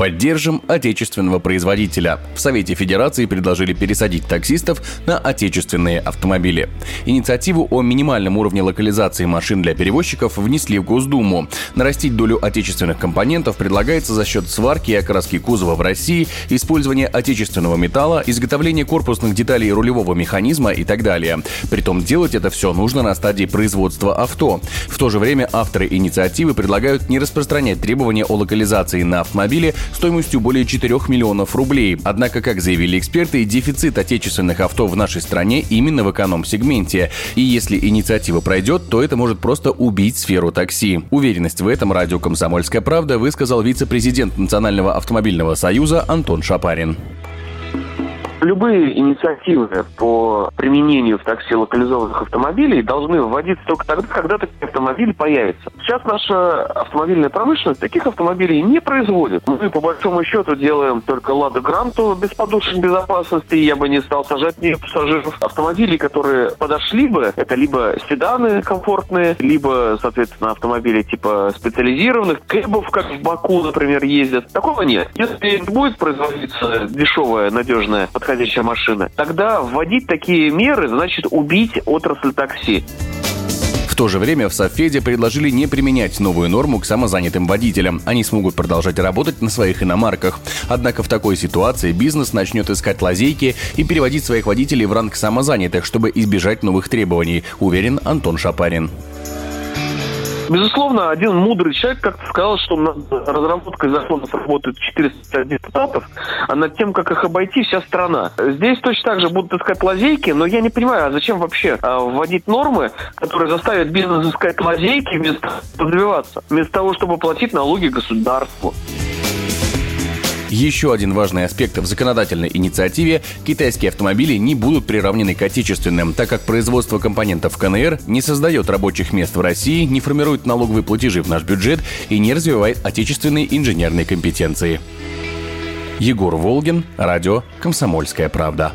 Поддержим отечественного производителя. В Совете Федерации предложили пересадить таксистов на отечественные автомобили. Инициативу о минимальном уровне локализации машин для перевозчиков внесли в Госдуму. Нарастить долю отечественных компонентов предлагается за счет сварки и окраски кузова в России, использования отечественного металла, изготовления корпусных деталей рулевого механизма и так далее. Притом делать это все нужно на стадии производства авто. В то же время авторы инициативы предлагают не распространять требования о локализации на автомобиле стоимостью более 4 миллионов рублей. Однако, как заявили эксперты, дефицит отечественных авто в нашей стране именно в эконом-сегменте. И если инициатива пройдет, то это может просто убить сферу такси. Уверенность в этом радио «Комсомольская правда» высказал вице-президент Национального автомобильного союза Антон Шапарин. Любые инициативы по применению в такси локализованных автомобилей должны вводиться только тогда, когда такие автомобили появятся. Сейчас наша автомобильная промышленность таких автомобилей не производит. Мы, по большому счету, делаем только «Лада Гранту» без подушек безопасности. Я бы не стал сажать в нее пассажиров. Автомобили, которые подошли бы, это либо седаны комфортные, либо, соответственно, автомобили типа специализированных, кэбов, как в Баку, например, ездят. Такого нет. Если будет производиться дешевая, надежная, подходящая подходящая машина, тогда вводить такие меры значит убить отрасль такси. В то же время в Софеде предложили не применять новую норму к самозанятым водителям. Они смогут продолжать работать на своих иномарках. Однако в такой ситуации бизнес начнет искать лазейки и переводить своих водителей в ранг самозанятых, чтобы избежать новых требований, уверен Антон Шапарин. Безусловно, один мудрый человек как-то сказал, что над разработкой законов работают 400 депутатов, а над тем, как их обойти, вся страна. Здесь точно так же будут искать лазейки, но я не понимаю, а зачем вообще а, вводить нормы, которые заставят бизнес искать лазейки вместо развиваться, вместо того, чтобы платить налоги государству. Еще один важный аспект в законодательной инициативе – китайские автомобили не будут приравнены к отечественным, так как производство компонентов КНР не создает рабочих мест в России, не формирует налоговые платежи в наш бюджет и не развивает отечественные инженерные компетенции. Егор Волгин, радио «Комсомольская правда».